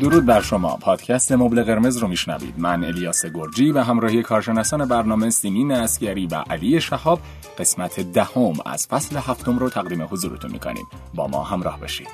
درود بر شما. پادکست مبل قرمز رو میشنوید. من الیاس گرجی و همراهی کارشناسان برنامه سیمین اسگری و علی شهاب قسمت دهم از فصل هفتم رو تقدیم حضورتون می‌کنیم. با ما همراه باشید.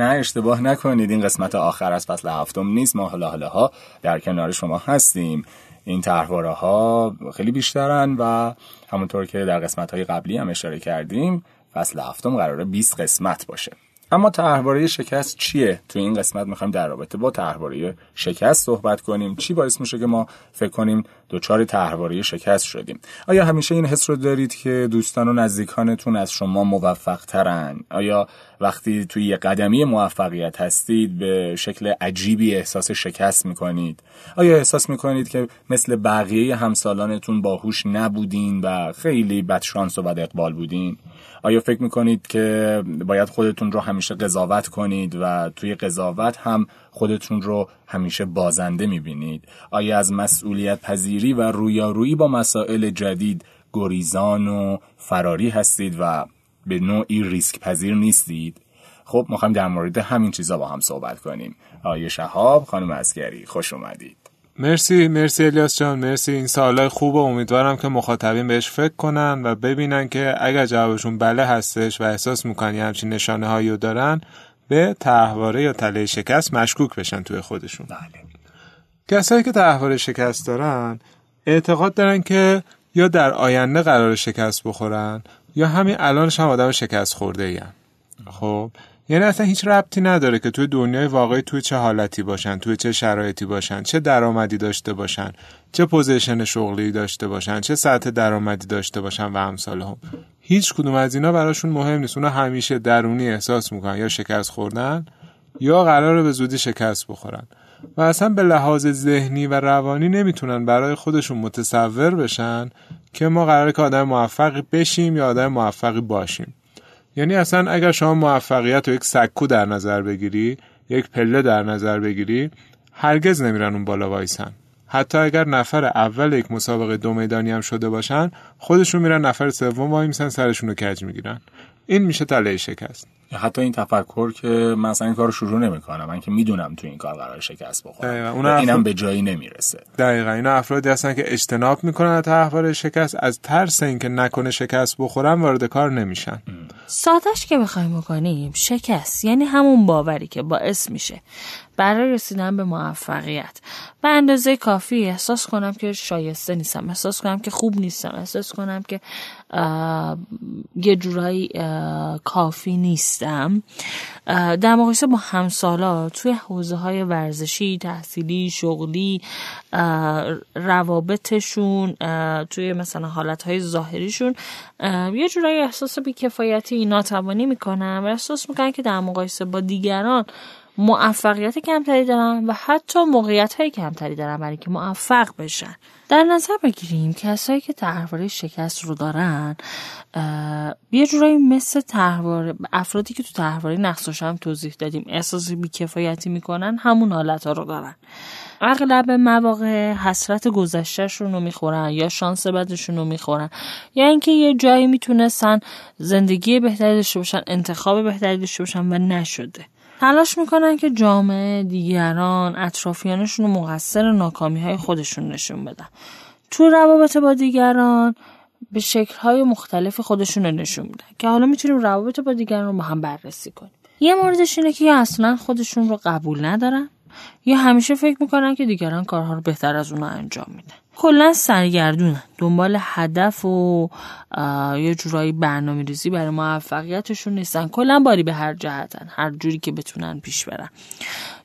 نه اشتباه نکنید. این قسمت آخر از فصل هفتم نیست. ما حالا حالا ها در کنار شما هستیم. این طرحواره ها خیلی بیشترن و همونطور که در قسمت های قبلی هم اشاره کردیم فصل هفتم قراره 20 قسمت باشه. اما طرحواره شکست چیه؟ تو این قسمت می‌خوایم در رابطه با طرحواره شکست صحبت کنیم. چی باعث میشه که ما فکر کنیم دچار طرحواره شکست شدیم. آیا همیشه این حس رو دارید که دوستان و نزدیکانتون از شما موفق ترن آیا وقتی توی یه قدمی موفقیت هستید به شکل عجیبی احساس شکست می‌کنید؟ آیا احساس می‌کنید که مثل بقیه همسالانتون باهوش نبودین و خیلی بدشانس و بد اقبال بودین؟ آیا فکر می‌کنید که باید خودتون رو همیشه قضاوت کنید و توی قضاوت هم خودتون رو همیشه بازنده می‌بینید. آیا از مسئولیت پذیری و رویارویی با مسائل جدید گریزان و فراری هستید و به نوعی ریسک پذیر نیستید؟ خب می‌خوایم در مورد همین چیزا با هم صحبت کنیم. آیه شهاب خانم اسکری خوش اومدید. مرسی مرسی الیاس جان مرسی. این سوالای خوب و امیدوارم که مخاطبین بهش فکر کنن و ببینن که اگر جوابشون بله هستش و احساس می‌کنن یه همچین نشانه هایی رو دارن به تحواره یا تله شکست مشکوک بشن توی خودشون. بله. کسایی که طرحواره شکست دارن اعتقاد دارن که یا در آینده قرار شکست بخورن یا همین الانش هم آدم شکست خورده ایم. خب؟ یعنی اصلا هیچ ربطی نداره که توی دنیای واقعی توی چه حالتی باشن توی چه شرایطی باشن چه درآمدی داشته باشن چه position شغلی داشته باشن چه سطح درآمدی داشته باشن و امثال هم هیچ کدوم از اینا براشون مهم نیست. اونا همیشه درونی احساس می‌کنن. یا شکست خوردن یا قرار به زودی شکست بخورن. و اصلا به لحاظ ذهنی و روانی نمی‌تونن برای خودشون متصور بشن که ما قراره که آدم موفقی بشیم یا آدم موفقی باشیم. یعنی اصلا اگر شما موفقیت رو یک سکو در نظر بگیری یک پله در نظر بگیری هرگز نمیرن اون بالا وایسن. حتی اگر نفر اول یک مسابقه دو میدانی هم شده باشن خودشون میرن نفر سوم وای میسن سرشون رو کج می‌گیرن. این میشه تله شکست. حتی این تفکر که من اصلا این کار رو شروع نمی‌کنم. من که می‌دونم تو این کار قرار شکست بخورم. اون اینم به جایی نمی‌رسه. دقیقا اینا افرادی هستن که اجتناب می‌کنن از تحول شکست. از ترس اینکه نکنه شکست بخورن وارد کار نمیشن. سادش که بخوایم بکنیم شکست یعنی همون باوری که باعث میشه. برای رسیدن به موفقیت. به اندازه کافی احساس کنم که شایسته نیستم. احساس کنم که خوب نیستم. احساس کنم که یه جورایی کافی نیستم. در مقایسه با همسالا توی حوزه های ورزشی تحصیلی شغلی روابطشون توی مثلا حالت های ظاهریشون یه جورایی احساس بیکفایتی ناتوانی می‌کنم. و احساس می‌کنم که در مقایسه با دیگران موفقیت کمتری دارن و حتی موقعیت های کمتری دارن برای که موفق بشن. در نظر بگیریم کسایی که تحواره شکست رو دارن یه جورایی مثل تحواره افرادی که تو تحواره نقصاش هم توضیح دادیم احساس بیکفایتی می‌کنن همون حالت ها رو دارن. اغلب مواقع حسرت گذشتهشون رو می‌خورن یا شانس بدشون رو می‌خورن. یا اینکه یه جایی می‌تونستن زندگی بهتری داشته باشن انتخاب بهتری داشته باشن و نشده. تلاش می‌کنن که جامعه دیگران اطرافیانشون رو مقصر ناکامی های خودشون نشون بدن. تو روابط با دیگران به شکل های مختلف خودشون رو نشون میدن که حالا می‌تونیم روابط با دیگران رو با هم بررسی کنیم. یه موردش اینه که یا اصلا خودشون رو قبول ندارن یا همیشه فکر می‌کنن که دیگران کارها رو بهتر از اونا انجام میدن. کلا سرگردونن دنبال هدف و یه جورایی برنامه ریزی برای موفقیتشون نیستن. کلا باری به هر جهتن هر جوری که بتونن پیش برن.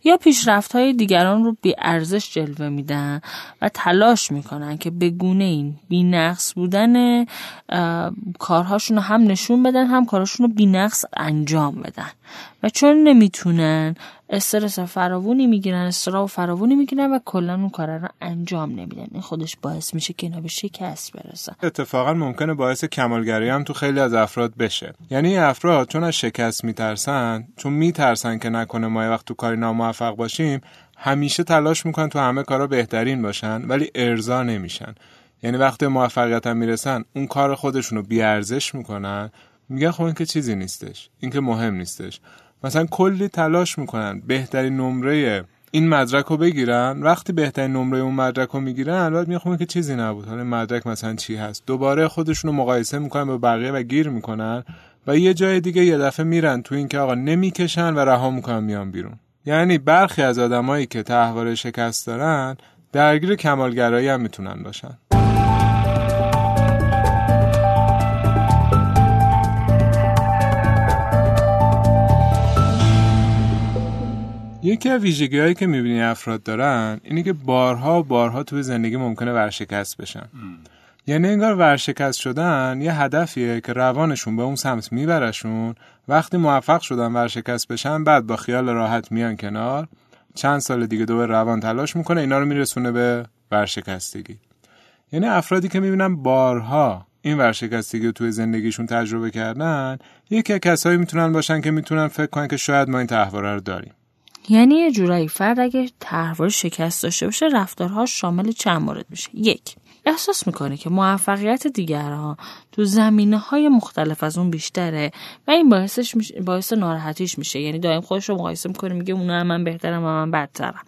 یا پیشرفت های دیگران رو بی ارزش جلوه میدن و تلاش می‌کنن که به گونه این بی نقص بودن کارهاشون رو هم نشون بدن هم کارهاشون رو بی نقص انجام بدن. و چون نمی‌تونن استرس فراوونی می‌گیرن استرا فراوونی می‌گیرن و کلا اون کار رو انجام نمیدن. این خودش باعث میشه که اینا به شکست برسن. اتفاقا ممکنه باعث کمالگری هم تو خیلی از افراد بشه. یعنی افراد چون از شکست میترسن چون میترسن که نکنه ما وقت تو کاری ناموفق باشیم همیشه تلاش می‌کنن تو همه کارا بهترین باشن ولی ارضا نمیشن. یعنی وقتی موفقیت هم می‌رسن اون کار خودشون رو بیارزش می‌کنن. میگن خب این که چیزی نیستش این که مهم نیستش. مثلا کلی تلاش می‌کنن بهترین نمره این مدرک رو بگیرن. وقتی بهترین نمره اون مدرک رو می‌گیرن البته می‌خوام که چیزی نبود. حالا مدرک مثلا چی هست؟ دوباره خودشون رو مقایسه می‌کنن با بقیه و گیر می‌کنن و یه جای دیگه یه دفعه میرن تو این که آقا نمی‌کشن و رها می‌کنن میان بیرون. یعنی برخی از آدمایی که تحوار شکست دارن درگیر کمالگرایی هم می‌تونن باشن. یکی از ویژگی هایی که می‌بینی افراد دارن اینه که بارها بارها توی زندگی ممکنه ورشکست بشن. یعنی انگار ورشکست شدن یه هدفیه که روانشون به اون سمت میبرشون. وقتی موفق شدن ورشکست بشن بعد با خیال راحت میان کنار. چند سال دیگه دو روان تلاش می‌کنه اینا رو میرسونه به ورشکستگی. یعنی افرادی که می‌بینن بارها این ورشکستگی رو توی زندگیشون تجربه کردن یکی از کسایی می‌تونن باشن که می‌تونن فکر کنن که شاید ما این تحواره رو داریم. یعنی یه جورایی فرد اگه تحول شکست داشته باشه رفتارها شامل چند مورد میشه. یک احساس می‌کنه که موفقیت دیگرها تو زمینه های مختلف از اون بیشتره و این باعثش میشه باعث ناراحتیش میشه. یعنی دائم خودش رو مقایسه می‌کنه میگه اونا من بهترم و من بدترم.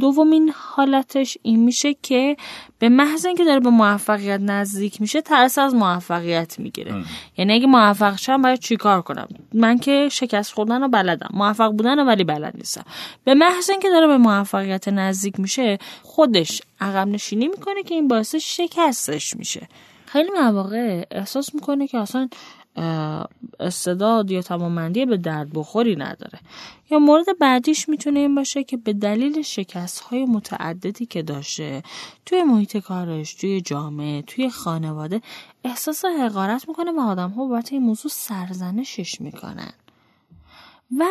دومین حالتش این میشه که به محض اینکه داره به موفقیت نزدیک میشه ترس از موفقیت می‌گیره. یعنی اگه موفق شم باید چیکار کنم؟ من که شکست خوردن رو بلدم. موفق بودن رو ولی بلد نیستم. به محض اینکه داره به موفقیت نزدیک میشه خودش عقب نشینی می‌کنه که این باعث شکستش میشه. خیلی مواقع احساس می‌کنه که اصلا استعداد یا تمامندی به درد بخوری نداره. یا مورد بعدیش می‌تونه این باشه که به دلیل شکست های متعددی که داشته توی محیط کارش توی جامعه توی خانواده احساس حقارت می‌کنه و آدم ها بابت این موضوع سرزنشش می‌کنن. و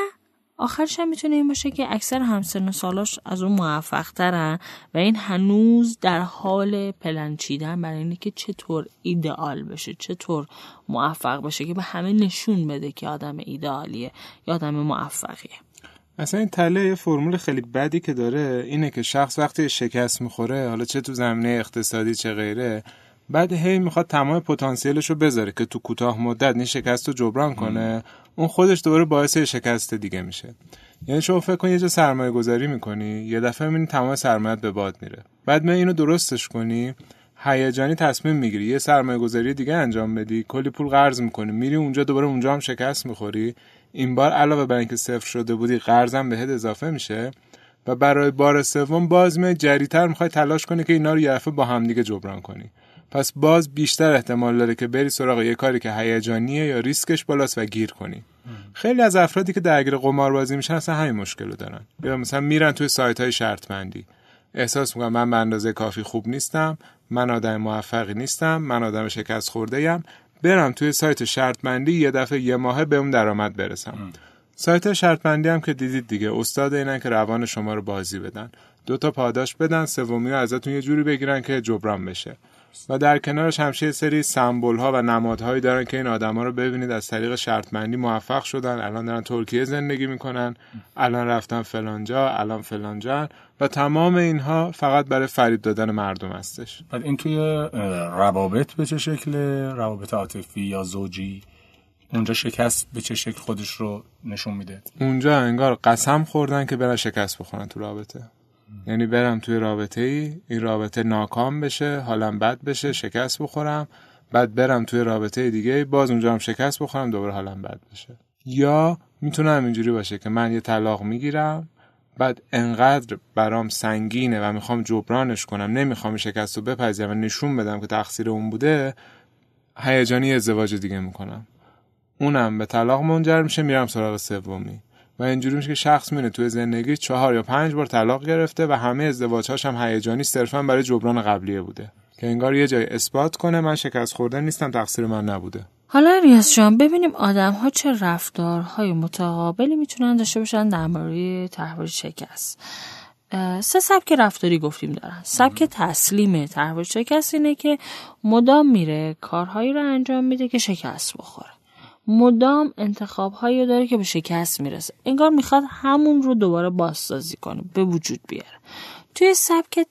آخرش هم می‌تونه این باشه که اکثر همسن سالاش از اون موفق ترن و این هنوز در حال پلنچیدن برای اینه که چطور ایدئال بشه چطور موفق بشه که به همه نشون بده که آدم ایدئالیه یا آدم موفقیه. اصلا این تله یه فرمول خیلی بدی که داره اینه که شخص وقتی شکست می‌خوره حالا چه تو زمینه اقتصادی چه غیره بعد هی می‌خواد تمام پتانسیلش رو بذاره که تو کوتاه مدت این شکست رو جبران کنه. اون خودش دوباره باعث شکست دیگه میشه. یعنی شما فکر کن یه جا سرمایه گذاری می‌کنی یه دفعه می‌بینی تمام سرمایت به باد میره. بعد می اینو درستش کنی هیجانی تصمیم می‌گیری. یه سرمایه گذاری دیگه انجام بدی کلی پول قرض می‌کنی میری اونجا دوباره اونجا هم شکست می‌خوری. این بار علاوه بر اینکه صفر شده بودی قرضم بهت اضافه میشه و برای بار سوم باز می جریتر می‌خوای تلاش کنی که اینا رو یه با هم دیگه جبران کنی. پس باز بیشتر احتمال داره که بری سراغ یه کاری که هیجانیه یا ریسکش بالاست و گیر کنی. خیلی از افرادی که درگیر قماربازی میشن اصلا همین مشکل رو دارن. یا مثلا میرن توی سایت های شرط بندی احساس می‌کنم من به اندازه کافی خوب نیستم من آدم موفقی نیستم من آدم شکست خورده ام برم توی سایت شرط بندی یه دفعه یه ماهه به اون درآمد برسم. سایت شرط بندی هم که دیدید دیگه استاد اینن که روان شما رو بازی بدن. دو تا پاداش بدن سومی رو ازتون یه جوری بگیرن که جبران بشه. و در کنارش همشه سری سمبل ها و نمادهایی دارن که این آدما رو ببینید از طریق شرطمندی موفق شدن. الان دارن ترکیه زندگی می‌کنن. الان رفتن فلانجا الان فلانجا و تمام اینها فقط برای فریب دادن مردم هستش. بعد این توی روابط به چه شکل؟ روابط عاطفی یا زوجی؟ اونجا شکست به چه شکل خودش رو نشون میده؟ اونجا انگار قسم خوردن که برن شکست بخورن تو رابطه. یعنی برم توی رابطه ای این رابطه ناکام بشه حالم بد بشه شکست بخورم بعد برم توی رابطه دیگه باز اونجا هم شکست بخورم دوباره حالم بد بشه. یا می‌تونه اینجوری باشه که من یه طلاق می‌گیرم بعد انقدر برام سنگینه و می‌خوام جبرانش کنم نمی‌خوام شکست رو بپذیرم و نشون بدم که تقصیر اون بوده هیجانی ازدواج دیگه می‌کنم. اونم به طلاق منجر میشه میرم سراغ سومی. و اینجوری میشه که شخص میونه توی زندگی چهار یا پنج بار طلاق گرفته و همه ازدواجهاش هم هیجانی صرفا برای جبران قبلیه بوده. که انگار یه جای اثبات کنه من شکست خورده نیستم تقصیر من نبوده. حالا ریاض جان ببینیم آدم ها چه رفتارهای متقابلی می‌تونن داشته باشن در مورد تحول شکست. سه سبک رفتاری گفتیم دارن. سبک تسلیم تحول شکست اینه که مدام میره کارهایی رو انجام میده که شکست بخوره. مدام انتخاب هایی داره که به شکست می‌رسه. انگار می‌خواد همون رو دوباره بازسازی کنه به وجود بیاره. توی سبک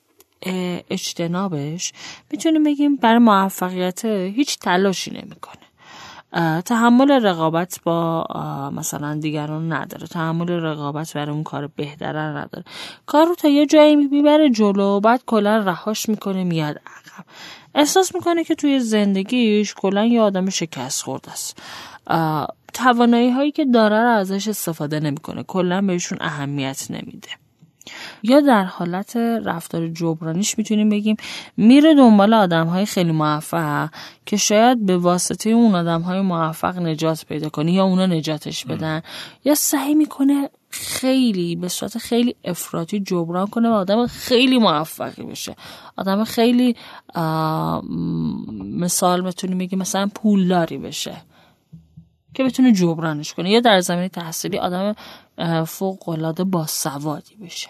اجتنابش می‌تونیم بگیم برای موفقیت هیچ تلاشی نمی‌کنه. تحمل رقابت با مثلا دیگران نداره. تحمل رقابت برای اون کار بهتره نداره. کار رو تا یه جایی می‌بره جلو بعد کلا رهاش می‌کنه میاد عقب. احساس می‌کنه که توی زندگیش کلا یه آدم شکست خورده است. توانایی هایی که داره رو ازش استفاده نمی‌کنه. کلا بهشون اهمیت نمیده. یا در حالت رفتار جبرانیش می‌تونیم بگیم میره دنبال آدم های خیلی موفق که شاید به واسطه اون آدم های موفق نجات پیدا کنه یا اونا نجاتش بدن. یا سعی می‌کنه خیلی به صورت خیلی افراطی جبران کنه و آدم خیلی موفقی بشه. آدم خیلی مثال می‌تونیم بگیم مثلا پولداری بشه. که بتونه جبرانش کنه. یا در زمین تحصیلی آدم فوق العاده با سوادی بشه.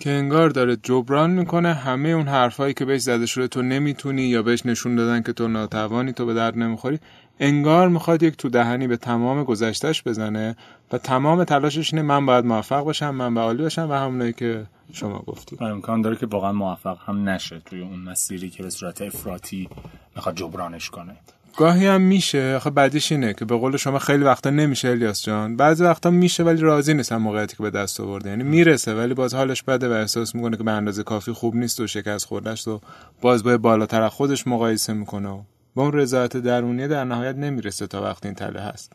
که انگار داره جبران می‌کنه همه اون حرفایی که بهش زده شده تو نمی‌تونی یا بهش نشون دادن که تو ناتوانی تو به درد نمی‌خوری انگار می‌خواد یک تو دهنی به تمام گذشتش بزنه و تمام تلاشش اینه من باید موفق باشم من به عالی باشم و همونایی که شما گفتید. امکان داره که واقعا موفق هم نشه توی اون مسیری که به صورت افراطی می‌خواد جبرانش کنه. گاهی هم میشه. آخه بعدیش اینه که به قول شما خیلی وقتا نمیشه الیاس جان. بعضی وقتا میشه ولی راضی نیستن موقعیتی که به دست آورده. یعنی می‌رسه ولی باز حالش بده و احساس می‌کنه که به اندازه کافی خوب نیست و شکست خوردش و باز با بالاتر خودش مقایسه می‌کنه و با اون رضایت درونی در نهایت نمی‌رسه تا وقتی این تله هست.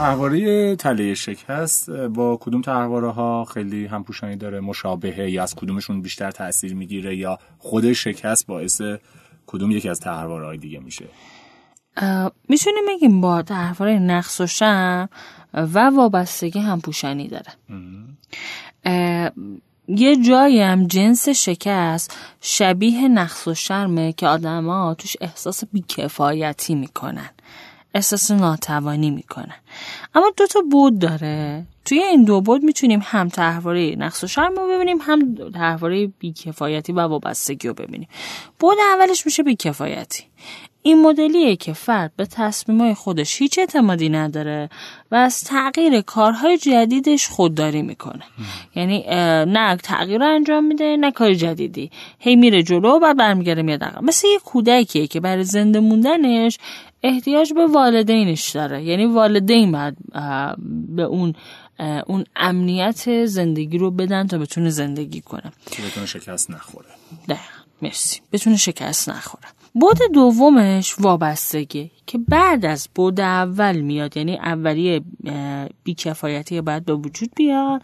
تحواره تله شکست با کدوم تحواره ها خیلی همپوشانی داره مشابهه یا از کدومشون بیشتر تاثیر می‌گیره یا خود شکست باعث کدوم یکی از تحواره های دیگه میشه؟ می‌تونیم بگیم با تحواره نقص و شم و وابستگی همپوشانی داره. یه جایی هم جنس شکست شبیه نقص و شرمه که آدما توش احساس بیکفایتی می‌کنن. احساس ناتوانی می‌کنه. اما دو تا بود داره. توی این دو بود می‌تونیم هم تحواره نقص و شرم رو ببینیم هم تحواره بیکفایتی و وابستگی رو ببینیم. بود اولش میشه بیکفایتی. این مدلیه که فرد به تصمیمای خودش هیچ اعتمادی نداره و از تغییر کارهای جدیدش خودداری می‌کنه. یعنی نه تغییر رو انجام میده نه کار جدیدی. هی میره جلو و برمیگرده میاد عقب. مثل یه کودکیه که برای زنده موندنش احتیاج به والدینش داره. یعنی والدین باید به اون اون امنیت زندگی رو بدن تا بتونه زندگی کنه. که بتونه شکست نخوره. ده مرسی. بتونه شکست نخوره. بود دومش وابستگی که بعد از بود اول میاد یعنی اولیه بیکفایتی باید به وجود بیاد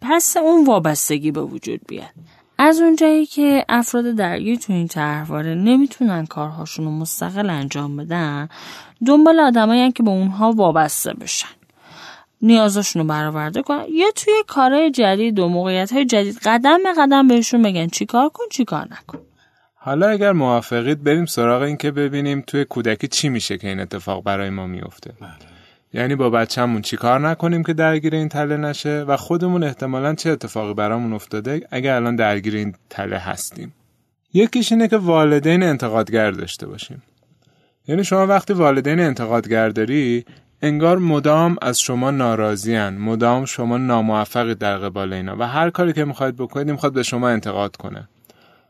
پس اون وابستگی به وجود بیاد. از اونجایی که افراد درگیر تو این طرحواره نمی‌تونن کارهاشون رو مستقل انجام بدن دنبال آدمایی که به اونها وابسته بشن. نیازشون رو برآورده کنن. یا توی کارهای جدید و موقعیت های جدید قدم به قدم بهشون بگن چیکار کن چیکار نکن. حالا اگر موافقید بریم سراغ این که ببینیم توی کودکی چی میشه که این اتفاق برای ما میفته بله. یعنی با بچه‌مون چیکار نکنیم که درگیر این تله نشه و خودمون احتمالا چه اتفاقی برامون افتاده اگر الان درگیر این تله هستیم؟ یکیش اینه که والدین انتقادگر داشته باشیم. یعنی شما وقتی والدین انتقادگر داری انگار مدام از شما ناراضیان مدام شما ناموفقی در قبال اینا و هر کاری که می‌خواید بکنید می‌خواد به شما انتقاد کنه.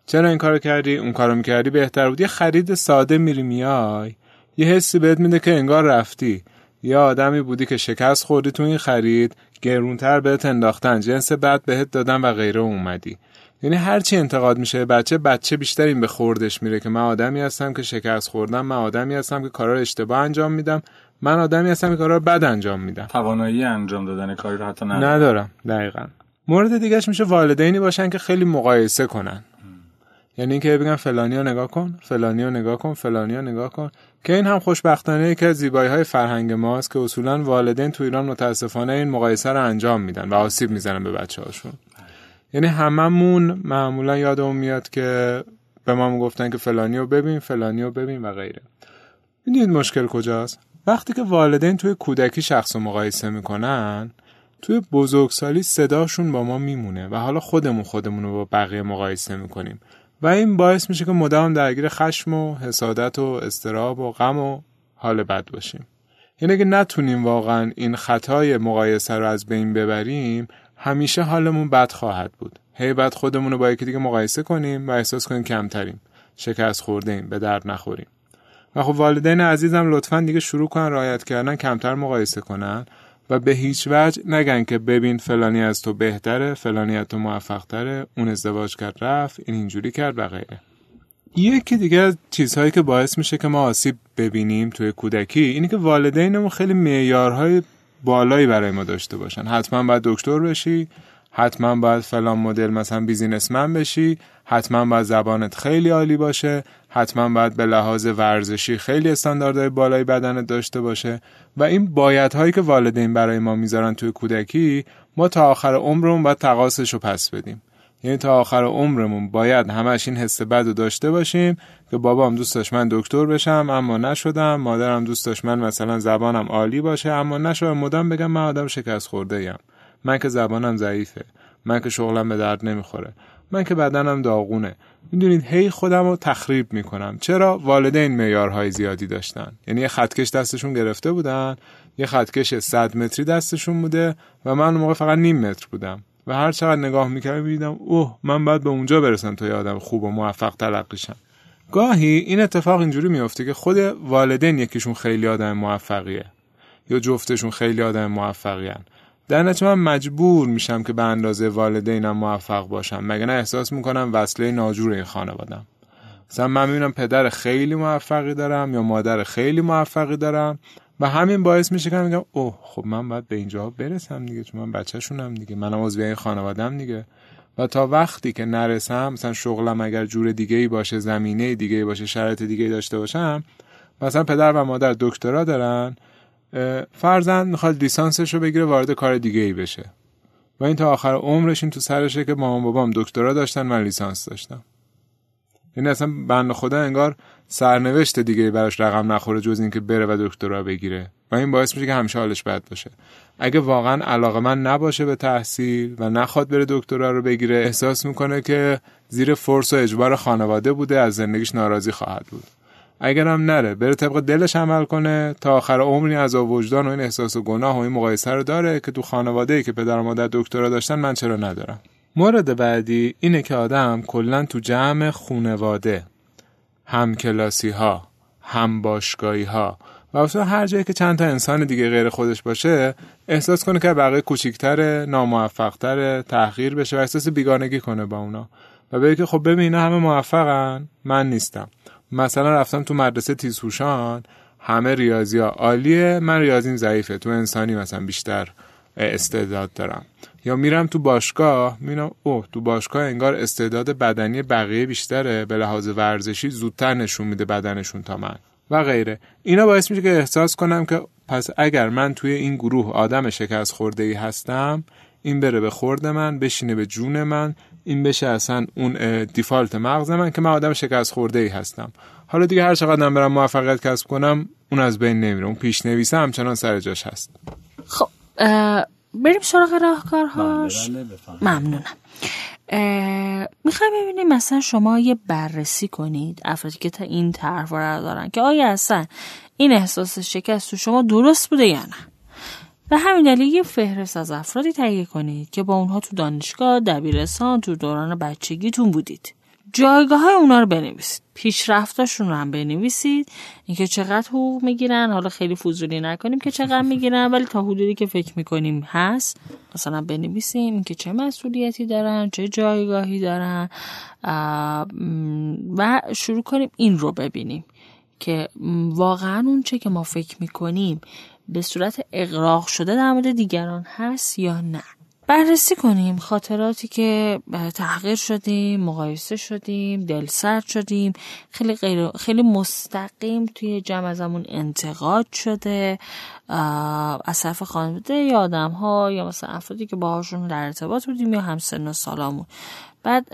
چرا این کارو کردی؟ اون کارو می‌کردی؟ بهتر بود. یه خرید ساده میری میای یه حسی بهت میده که انگار رفتی. یه آدمی بودی که شکست خوردی تو این خرید گرونتر بهت انداختن جنس بعد بهت دادن و غیره اومدی. یعنی هرچی انتقاد میشه بچه بچه بیشتر این به خوردش میره که من آدمی هستم که شکست خوردم من آدمی هستم که کارا رو اشتباه انجام میدم من آدمی هستم که کارا رو بد انجام میدم. توانایی انجام دادن کاری رو حتی ندارم, ندارم. دقیقا. مورد دیگهش میشه والدینی باشن که خیلی مقایسه کنن. یعنی اینکه بگم فلانی رو نگاه کن فلانی رو نگاه کن فلانی رو نگاه کن. که این هم خوشبختانه که از زیبایی های فرهنگ ماست که اصولا والدین تو ایران متاسفانه این مقایسه رو انجام میدن و آسیب می‌زنن به بچه هاشون یعنی هممون معمولا یادمون میاد که به ما گفتن که فلانی رو ببین فلانی رو ببین و غیره. می‌دونید مشکل کجاست؟ وقتی که والدین توی کودکی شخص رو مقایسه می‌کنن توی بزرگسالی صداشون با ما میمونه و حالا خودمون خودمون رو با بقیه مقایسه می‌کنیم. و این باعث میشه که مدام درگیر خشم و حسادت و استراب و غم و حال بد باشیم. یعنی اگه نتونیم واقعا این خطای مقایسه رو از بین ببریم همیشه حالمون بد خواهد بود. هی بعد خودمون رو با یکی دیگه مقایسه کنیم و احساس کنیم کمتریم. شکست خورده ایم به درد نخوریم. و خب والدین عزیزم لطفا دیگه شروع کنن رعایت کردن کمتر مقایسه کنن. و به هیچ وجه نگن که ببین فلانی از تو بهتره فلانی از تو موفقتره اون ازدواج کرد رفت این اینجوری کرد و غیره. یکی دیگه از چیزهایی که باعث میشه که ما آسیب ببینیم توی کودکی اینه که والدینمون خیلی معیارهای بالایی برای ما داشته باشن. حتما باید دکتر بشی حتما باید فلان مدل مثلا بیزینسمن بشی حتما باید زبانت خیلی عالی باشه حتما باید به لحاظ ورزشی خیلی استانداردهای بالای بدنت داشته باشه و این بایدهایی که والدین برای ما می‌ذارن توی کودکی ما تا آخر عمرمون باید تقاصش رو پس بدیم. یعنی تا آخر عمرمون باید همش این حس بد رو داشته باشیم که بابام دوست داشت من دکتر بشم اما نشدم. مادرم دوست داشت من مثلا زبانم عالی باشه اما نشدم مدام بگم من آدم شکست خورده ایم من که زبانم ضعیفه. من که شغلم به درد نمی‌خوره. من که بدنم داغونه. می‌دونید هی خودم رو تخریب می‌کنم. چرا؟ والدین معیارهای زیادی داشتن. یعنی یه خطکش دستشون گرفته بودن یه خطکش 100 متری دستشون بوده و من موقع فقط نیم متر بودم. و هر چقدر نگاه می‌کردم می‌دیدم اوه من باید به اونجا برسم تا یه آدم خوب و موفق تلقی شم گاهی این اتفاق اینجوری میفته که خود والدین یکیشون خیلی آدم موفقیه یا جفتشون خیلی آدم موفقیان. در نتیجه من مجبور میشم که به اندازه والدینم موفق باشم. مگه نه احساس می‌کنم وصله ناجور این خانوادم مثلا من می‌بینم پدر خیلی موفقی دارم یا مادر خیلی موفقی دارم و همین باعث میشه که میگم اوه خب من باید به اینجا برسم دیگه چون من بچهشونم دیگه منم عضو این خانوادم دیگه. و تا وقتی که نرسم مثلا شغلم اگر جور دیگه ای باشه زمینه دیگه ای باشه شرایط دیگه ای داشته باشم مثلا پدر و مادر دکترا دارن فرزند می‌خواد لیسانسش رو بگیره وارد کار دیگه ای بشه. و این تا آخر عمرش این تو سرشه که مامان بابام دکترا داشتن من لیسانس داشتم. این یعنی اصلا بند خدا انگار سرنوشت دیگه براش رقم نخوره جز اینکه بره و دکترا بگیره. و این باعث میشه که همیشه حالش بد باشه. اگه واقعا علاقه من نباشه به تحصیل و نخواد بره دکترا رو بگیره احساس می‌کنه که زیر فرس و اجبار خانواده بوده از زندگیش ناراضی خواهد بود. اگرم نره بره طبق دلش عمل کنه. تا آخر عمری از وجدان و این احساس و گناه و این مقایسه رو داره که تو خانواده ای که پدر و مادر دکترا داشتن من چرا ندارم. مورد بعدی اینه که آدم کلا تو جمع خونواده هم کلاسی ها هم باشگاهی ها و اصلا هر جایی که چند تا انسان دیگه غیر خودش باشه احساس کنه که بقیه کوچیکتره ناموفقتره تحقیر بشه و احساس بیگانگی کنه با اونا. و بگه که خب ببین همه موفقن من نیستم. مثلا رفتم تو مدرسه تیزهوشان همه ریاضی ها عالیه من ریاضیم ضعیفه. تو انسانی مثلا بیشتر استعداد دارم. یا میرم تو باشگاه می‌بینم اوه تو باشگاه انگار استعداد بدنی بقیه بیشتره. به لحاظ ورزشی زودتر نشون میده بدنشون تا من. و غیره. اینا باعث میشه که احساس کنم که پس اگر من توی این گروه آدم شکست خورده ای هستم این بره به خورد من بشینه به جون من این بشه اصلا اون دیفالت. مغز من که من آدم شکست خورده ای هستم. حالا دیگه هر چقدر برم موفقیت کسب کنم اون از بین نمیره. اون پیش نویسه همچنان سر جاش هست. خب بریم سراغ راهکارهاش بله، ممنونم. می‌خوای ببینیم مثلا شما یه بررسی کنید افرادی که تا این طرح رو دارن که آیا اصلا این احساس شکست تو شما درست بوده یا نه؟ و همین دلیل یه فهرست از افرادی تهیه کنید که با اونها تو دانشگاه دبیرستان تو دوران بچگیتون بودید. جایگاه های اونا رو بنویسید. پیشرفتاشون رو هم بنویسید. اینکه چقدر حقوق می‌گیرن. حالا خیلی فضولی نکنیم که چقدر می‌گیرن ولی تا حدودی که فکر می‌کنیم هست مثلا بنویسیم اینکه چه مسئولیتی دارن چه جایگاهی دارن. و شروع کنیم این رو ببینیم که واقعا اون چه که ما فکر می‌کنیم به صورت اقراق شده در مورد دیگران هست یا نه. بررسی کنیم خاطراتی که تحقیر شدیم مقایسه شدیم دلسرد شدیم خیلی غیر خیلی مستقیم توی جمع انتقاد شده از طرف خانواده یا آدم ها یا مثلا افرادی که باهاشون در ارتباط بودیم یا همسن و سالامون. بعد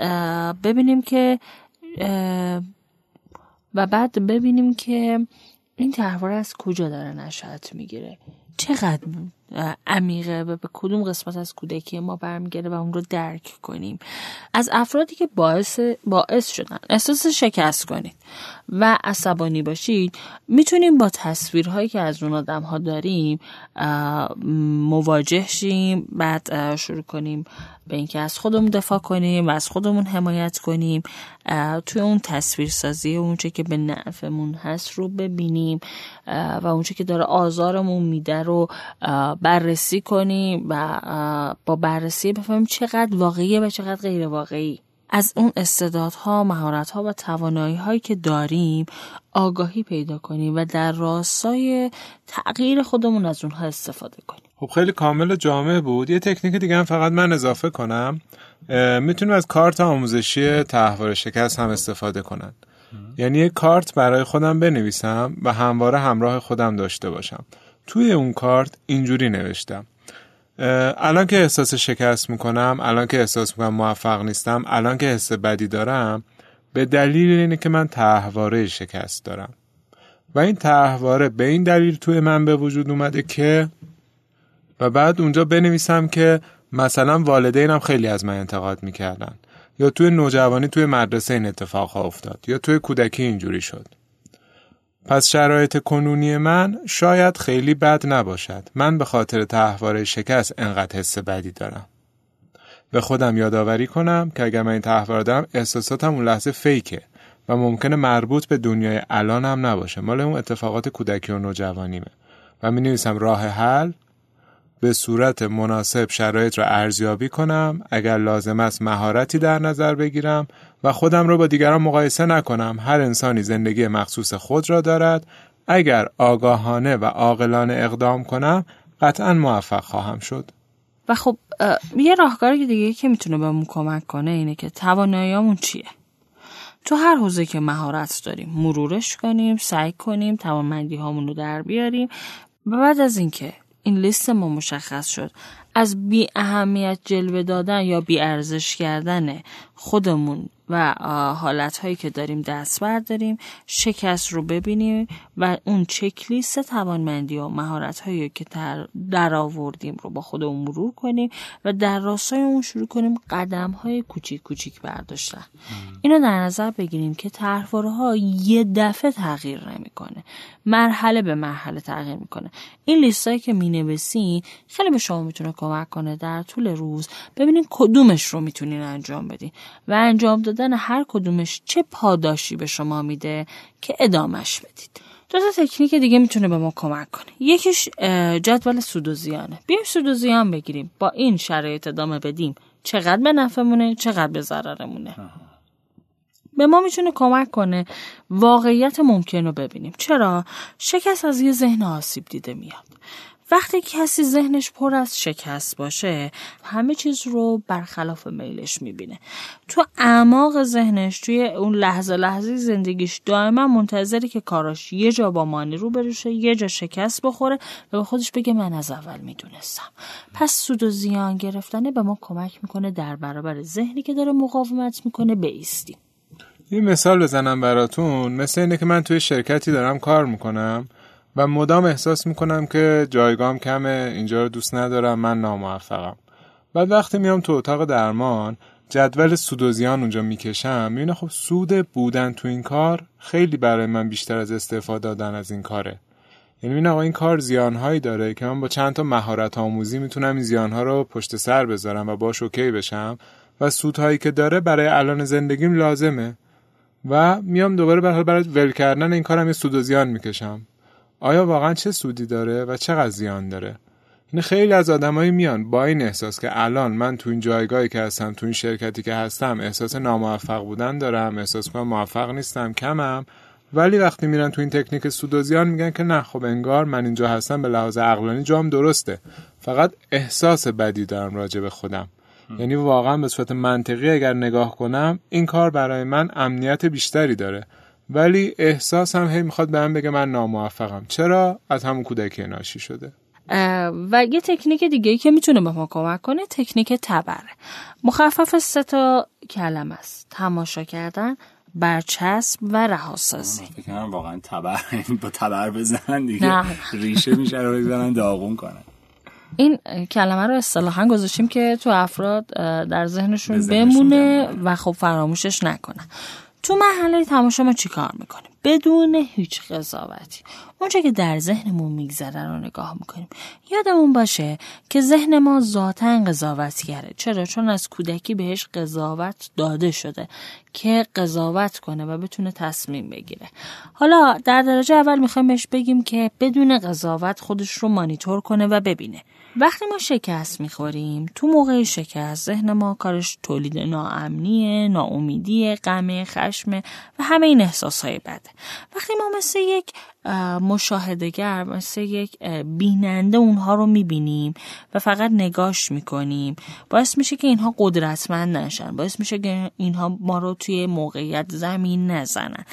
ببینیم که و بعد ببینیم که این تحوار از کجا داره نشأت می‌گیره؟ چقدر عمیقه و به کدوم قسمت از کودکی ما برمیگرده و اون رو درک کنیم. از افرادی که باعث باعث شدن. احساس شکست کنید. و عصبانی باشید. می‌تونیم با تصویرهایی که از اون آدم ها داریم مواجه شیم. بعد شروع کنیم به اینکه از خودمون دفاع کنیم و از خودمون حمایت کنیم. توی اون تصویر سازی اونچه که به نفعمون هست رو ببینیم. و اونچه که داره آزارمون میده رو بررسی کنیم و با بررسی بفهمیم چقدر واقعیه و چقدر غیر واقعی از اون استعدادها، مهارتها و توانایی هایی که داریم آگاهی پیدا کنیم و در راستای تغییر خودمون از اونها استفاده کنیم. خب خیلی کامل و جامع بود. یه تکنیک دیگه هم فقط من اضافه کنم. می‌تونیم از کارت آموزشی تحوار شکست هم استفاده کنن. یعنی یه کارت برای خودم بنویسم و همواره همراه خودم داشته باشم. توی اون کارت اینجوری نوشتم. الان که احساس شکست می‌کنم الان که احساس می‌کنم موفق نیستم الان که حس بدی دارم به دلیل اینه که من تحواره شکست دارم. و این تحواره به این دلیل توی من به وجود اومده که و بعد اونجا بنویسم که مثلا والدینم خیلی از من انتقاد می‌کردن. یا توی نوجوانی توی مدرسه این اتفاق ها افتاد یا توی کودکی اینجوری شد. پس شرایط کنونی من شاید خیلی بد نباشد. من به خاطر تحواره شکست انقدر حس بدی دارم. به خودم یادآوری کنم که اگر من این تحوار دارم احساساتم اون لحظه فیکه و ممکنه مربوط به دنیای الان هم نباشه. مال اون اتفاقات کودکی و نوجوانیمه. و می نویسم راه حل به صورت مناسب شرایط را ارزیابی کنم اگر لازم است مهارتی در نظر بگیرم و خودم را با دیگران مقایسه نکنم. هر انسانی زندگی مخصوص خود را دارد. اگر آگاهانه و عاقلانه اقدام کنم قطعا موفق خواهم شد. و خب یه راهکار دیگه که می‌تونه بهمون کمک کنه اینه که تواناییامون چیه؟ تو هر حوزه که مهارت داریم مرورش کنیم سعی کنیم توانمندی هامون رو در بیاریم. و بعد از اینکه این لیست ما مشخص شد. از بی اهمیت جلوه دادن یا بی ارزش کردن خودمون و حالت هایی که داریم دست برداریم شکست رو ببینیم و اون چکلیست توانمندی و مهارت هایی که در آوردیم رو با خودمون مرور کنیم و در راستای اون شروع کنیم قدم های کوچیک کوچیک برداشتن. اینو در نظر بگیریم که طرحواره ها یه دفعه تغییر نمی‌کنه. مرحله به مرحله تغییر می‌کنه. این لیستایی که می‌نویسین خیلی به شما می‌تونه کمک کنه در طول روز ببینین کدومش رو می‌تونین انجام بدین. و انجام دادن هر کدومش چه پاداشی به شما میده که ادامش بدید؟ دو تا تکنیک دیگه می‌تونه به ما کمک کنه. یکیش جدول سود و زیانه بیایم سود و زیان بگیریم. با این شرایط ادامه بدیم. چقدر به نفعمونه چقدر به ضررمونه. به ما می‌تونه کمک کنه واقعیت ممکن رو ببینیم. چرا؟ شکست از یه ذهن آسیب دیده میاد. وقتی کسی ذهنش پر از شکست باشه همه چیز رو برخلاف میلش می‌بینه. تو اعماق ذهنش توی اون لحظه لحظه زندگیش دائما منتظری که کاراش یه جا با مانی رو بروشه یه جا شکست بخوره و به خودش بگه من از اول می‌دونستم. پس سود و زیان گرفتنه به ما کمک می‌کنه در برابر ذهنی که داره مقاومت می‌کنه بیستیم یه مثال بزنم براتون. مثل اینه که من توی شرکتی دارم کار می‌کنم. و مدام احساس می‌کنم که جایگام کمه اینجا رو دوست ندارم من ناموفقم. بعد وقتی میام تو اتاق درمان جدول سود و زیان اونجا می‌کشم می‌بینه خب سود بودن تو این کار خیلی برای من بیشتر از استفاده دادن از این کاره. یعنی این آقا این کار زیانهایی داره که من با چند تا مهارت آموزی می‌تونم این زیانها رو پشت سر بذارم و باش اوکی بشم و سودهایی که داره برای الان زندگیم لازمه. و میام دوباره برای برای ول کردن این کارم یه سود و زیان می‌کشم. آیا واقعا چه سودی داره و چقدر زیان داره؟ این خیلی از آدمایی میان با این احساس که الان من تو این جایگاهی که هستم تو این شرکتی که هستم احساس ناموفق بودن دارم احساس کنم موفق نیستم کمم. ولی وقتی میرن تو این تکنیک سود و زیان میگن که نه خب انگار من اینجا هستم به لحاظ عقلانی جام درسته. فقط احساس بدی دارم راجع به خودم. یعنی واقعا به صورت منطقی اگر نگاه کنم این کار برای من امنیت بیشتری داره. ولی احساس هم هی می‌خواد به من بگه من ناموفقم. چرا؟ از همون کودکی ناشی شده. و یه تکنیک دیگه که می‌تونه به ما کمک کنه تکنیک تبره مخفف سه تا کلم است. تماشا کردن برچسب و رهاسازی. فکر واقعا تبر با تبر بزنن دیگه. ریشه میشه رو بزنن داغون کنن. این کلمه رو اصطلاحا گذاشتیم که تو افراد در ذهنشون بمونه و خب فراموشش نکنن. تو مرحله تماشا ما چیکار می‌کنیم؟ بدون هیچ قضاوتی. اونچه که در ذهنمون میگذره رو نگاه می‌کنیم. یادمون باشه که ذهن ما ذاتا قضاوتگره. چرا؟ چون از کودکی بهش قضاوت داده شده که قضاوت کنه و بتونه تصمیم بگیره. حالا در درجه اول می‌خوایم بهش بگیم که بدون قضاوت خودش رو مانیتور کنه و ببینه. وقتی ما شکست می‌خوریم تو موقع شکست ذهن ما کارش تولید ناامنیه ناامیدی غم خشم و همه این احساس های بده. وقتی ما مثل یک مشاهدگر مثل یک بیننده اونها رو می‌بینیم و فقط نگاش می‌کنیم. باعث میشه که اینها قدرتمند نشن. باعث میشه که اینها ما رو توی موقعیت زمین نزنن.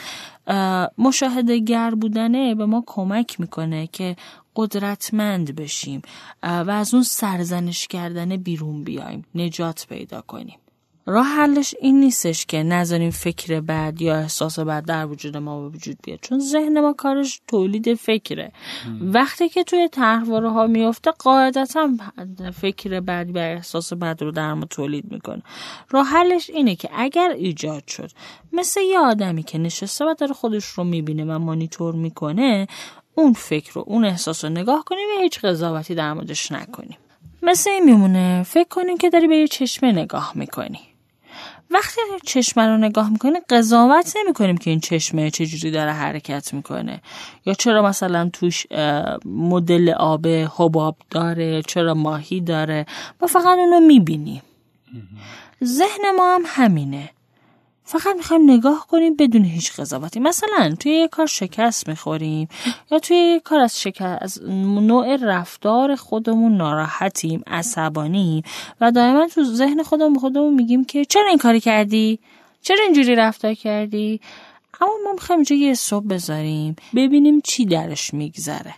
مشاهده گر بودنه به ما کمک می‌کنه که قدرتمند بشیم. و از اون سرزنش کردن بیرون بیایم نجات پیدا کنیم. راه حلش این نیستش که نذاریم فکر بد یا احساس بد در وجود ما به وجود بیاد چون ذهن ما کارش تولید فکره. وقتی که توی تحواره ها میفته قاعدتا فکر بد و احساس بد رو در ما تولید می‌کنه. راه حلش اینه که اگر ایجاد شد مثل یه آدمی که نشسته و داره خودش رو می‌بینه و مانیتور می‌کنه اون فکر رو اون احساس رو نگاه کنیم و هیچ قضاوتی در موردش نکنیم. مثل این میمونه فکر کنیم که داری به یه چشمه نگاه می‌کنی. وقتی چشمه رو نگاه می‌کنه قضاوت نمی کنیم که این چشمه چجوری داره حرکت می‌کنه. یا چرا مثلا توش مدل آب حباب داره چرا ماهی داره؟ ما فقط اونو می‌بینیم. ذهن ما هم همینه. فقط می‌خوایم نگاه کنیم بدون هیچ قضاوتی. مثلا توی یه کار شکست می‌خوریم یا توی یه کار از شکست از نوع رفتار خودمون ناراحتیم عصبانیم و دائما تو ذهن خودمون خودمون میگیم که چرا این کاری کردی؟ چرا اینجوری رفتار کردی؟ اما ما می‌خوایم اینجا یه صبح بذاریم ببینیم چی درش میگذره.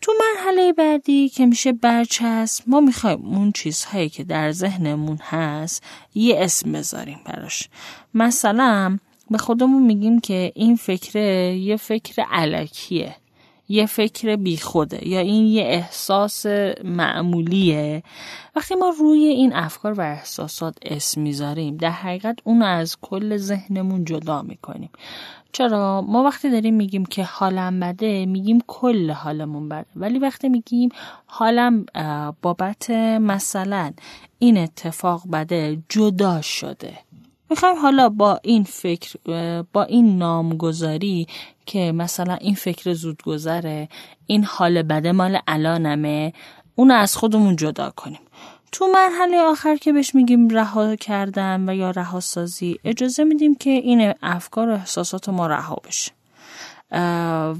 تو مرحله بعدی که میشه برچسب ما می‌خوایم اون چیزهایی که در ذهنمون هست یه اسم بذاریم براش. مثلا به خودمون میگیم که این فکر یه فکر علکیه. یه فکر بیخوده یا این یه احساس معمولیه. وقتی ما روی این افکار و احساسات اسم می‌ذاریم در حقیقت اون از کل ذهنمون جدا می‌کنیم. چرا؟ ما وقتی داریم میگیم که حالم بده میگیم کل حالمون بده. ولی وقتی میگیم حالم بابت مثلا این اتفاق بده جدا شده. می‌خوایم حالا با این فکر با این نامگذاری که مثلا این فکر زود گذره این حال بده مال الانمه اون از خودمون جدا کنیم. تو مرحله آخر که بهش میگیم رها کردن و یا رهاسازی اجازه میدیم که این افکار و احساسات ما رها بشه.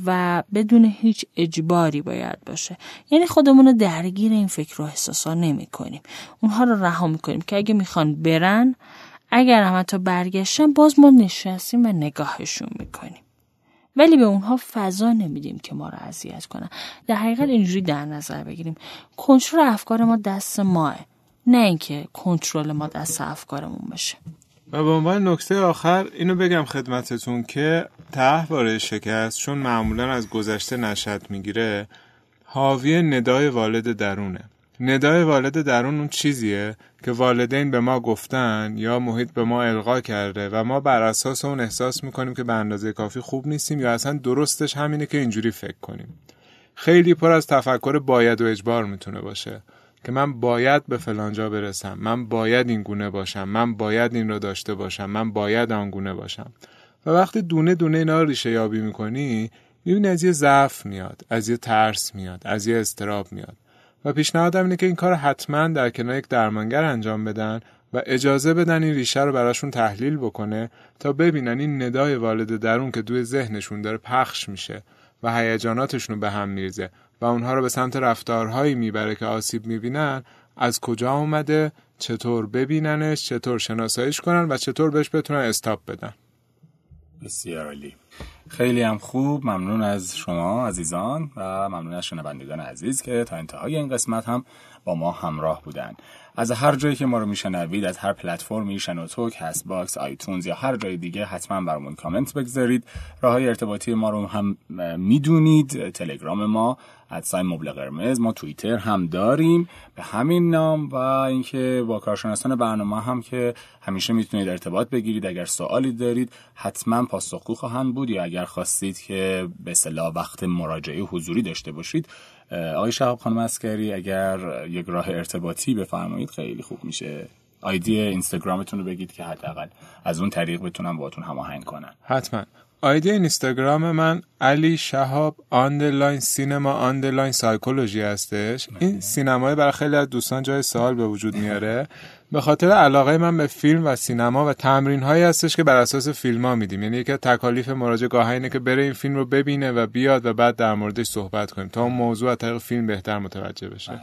و بدون هیچ اجباری باید باشه. یعنی خودمون رو درگیر این فکر و احساسات نمی کنیم اونها رو رها می‌کنیم که اگه می‌خوان برن اگر هم حتی برگشتن باز ما نشستیم و نگاهشون می‌کنیم. ولی به اونها فضا نمیدیم که ما رو اذیت کنن. در حقیقت اینجوری در نظر بگیریم. کنترل افکار ما دست ماه. نه اینکه کنترل ما دست افکارمون باشه. و به عنوان نکته آخر اینو بگم خدمتتون که تحواره شکست چون معمولا از گذشته نشد می‌گیره حاوی ندای والد درونه. ندای والد درون اون چیزیه که والدین به ما گفتن یا محیط به ما القا کرده و ما بر اساس اون احساس می‌کنیم که به اندازه کافی خوب نیستیم یا اصلا درستش همینه که اینجوری فکر کنیم. خیلی پر از تفکر باید و اجبار می‌تونه باشه که من باید به فلانجا برسم من باید این گونه باشم من باید این رو داشته باشم من باید آن گونه باشم. و وقتی دونه دونه اینا ریشه یابی می‌کنی می‌بینی از یه ضعف میاد از یه ترس میاد از یه استراب میاد. و پیشنهادم اینه که این کار حتما در کنار یک درمانگر انجام بدن و اجازه بدن این ریشه رو براشون تحلیل بکنه تا ببینن این ندای والد درون که دوی ذهنشون داره پخش میشه و هیجاناتشون رو به هم میریزه و اونها رو به سمت رفتارهایی می‌بره که آسیب می‌بینن از کجا اومده چطور ببیننش چطور شناساییش کنن و چطور بهش بتونن استاپ بدن. بسیار عالی. خیلی هم خوب. ممنون از شما عزیزان و ممنون از شنوندگان عزیز که تا انتهای این قسمت هم با ما همراه بودن. از هر جایی که ما رو میشنوید از هر پلتفرمی شنوتو کست باکس آیتونز یا هر جای دیگه حتما برامون کامنت بگذارید. راه های ارتباطی ما رو هم می‌دونید. تلگرام ما at sign مبل قرمز. ما توییتر هم داریم. به همین نام و اینکه با کارشناسان برنامه هم که همیشه می‌تونید ارتباط بگیرید. اگر سوالی دارید حتما پاسخگو خواهند بود. یا اگر خواستید که به اصطلاح وقت مراجعه حضوری داشته باشید آقای شهاب خانم عسکری اگر یک راه ارتباطی بفرمایید خیلی خوب میشه. آیدی اینستاگرامتون رو بگید که حداقل از اون طریق بتونم باهاتون هماهنگ کنن حتما. آیدی اینستاگرام من علی شهاب underline cinema underline psychology هستش. این سینمای برای خیلی از دوستان جای سوال به وجود میاره. به خاطر علاقه من به فیلم و سینما و تمرین هایی هستش که بر اساس فیلم ها میدیم. یعنی یکی تکالیف مراجع گاها اینه که بره این فیلم رو ببینه و بیاد و بعد در موردش صحبت کنیم تا اون موضوع از طریق فیلم بهتر متوجه بشه.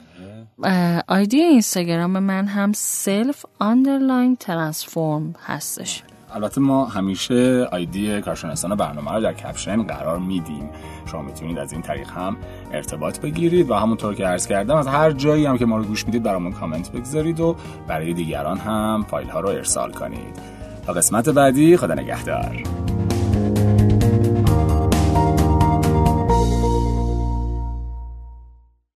آیدی اینستاگرام من هم self underline transform هستش. البته ما همیشه آیدی کارشناسان برنامه رو در کپشن قرار میدیم. شما می‌تونید از این طریق هم ارتباط بگیرید و همونطور که عرض کردم از هر جایی هم که ما رو گوش می‌دید برامون کامنت بگذارید و برای دیگران هم فایل ها رو ارسال کنید. تا قسمت بعدی خدا نگهدار.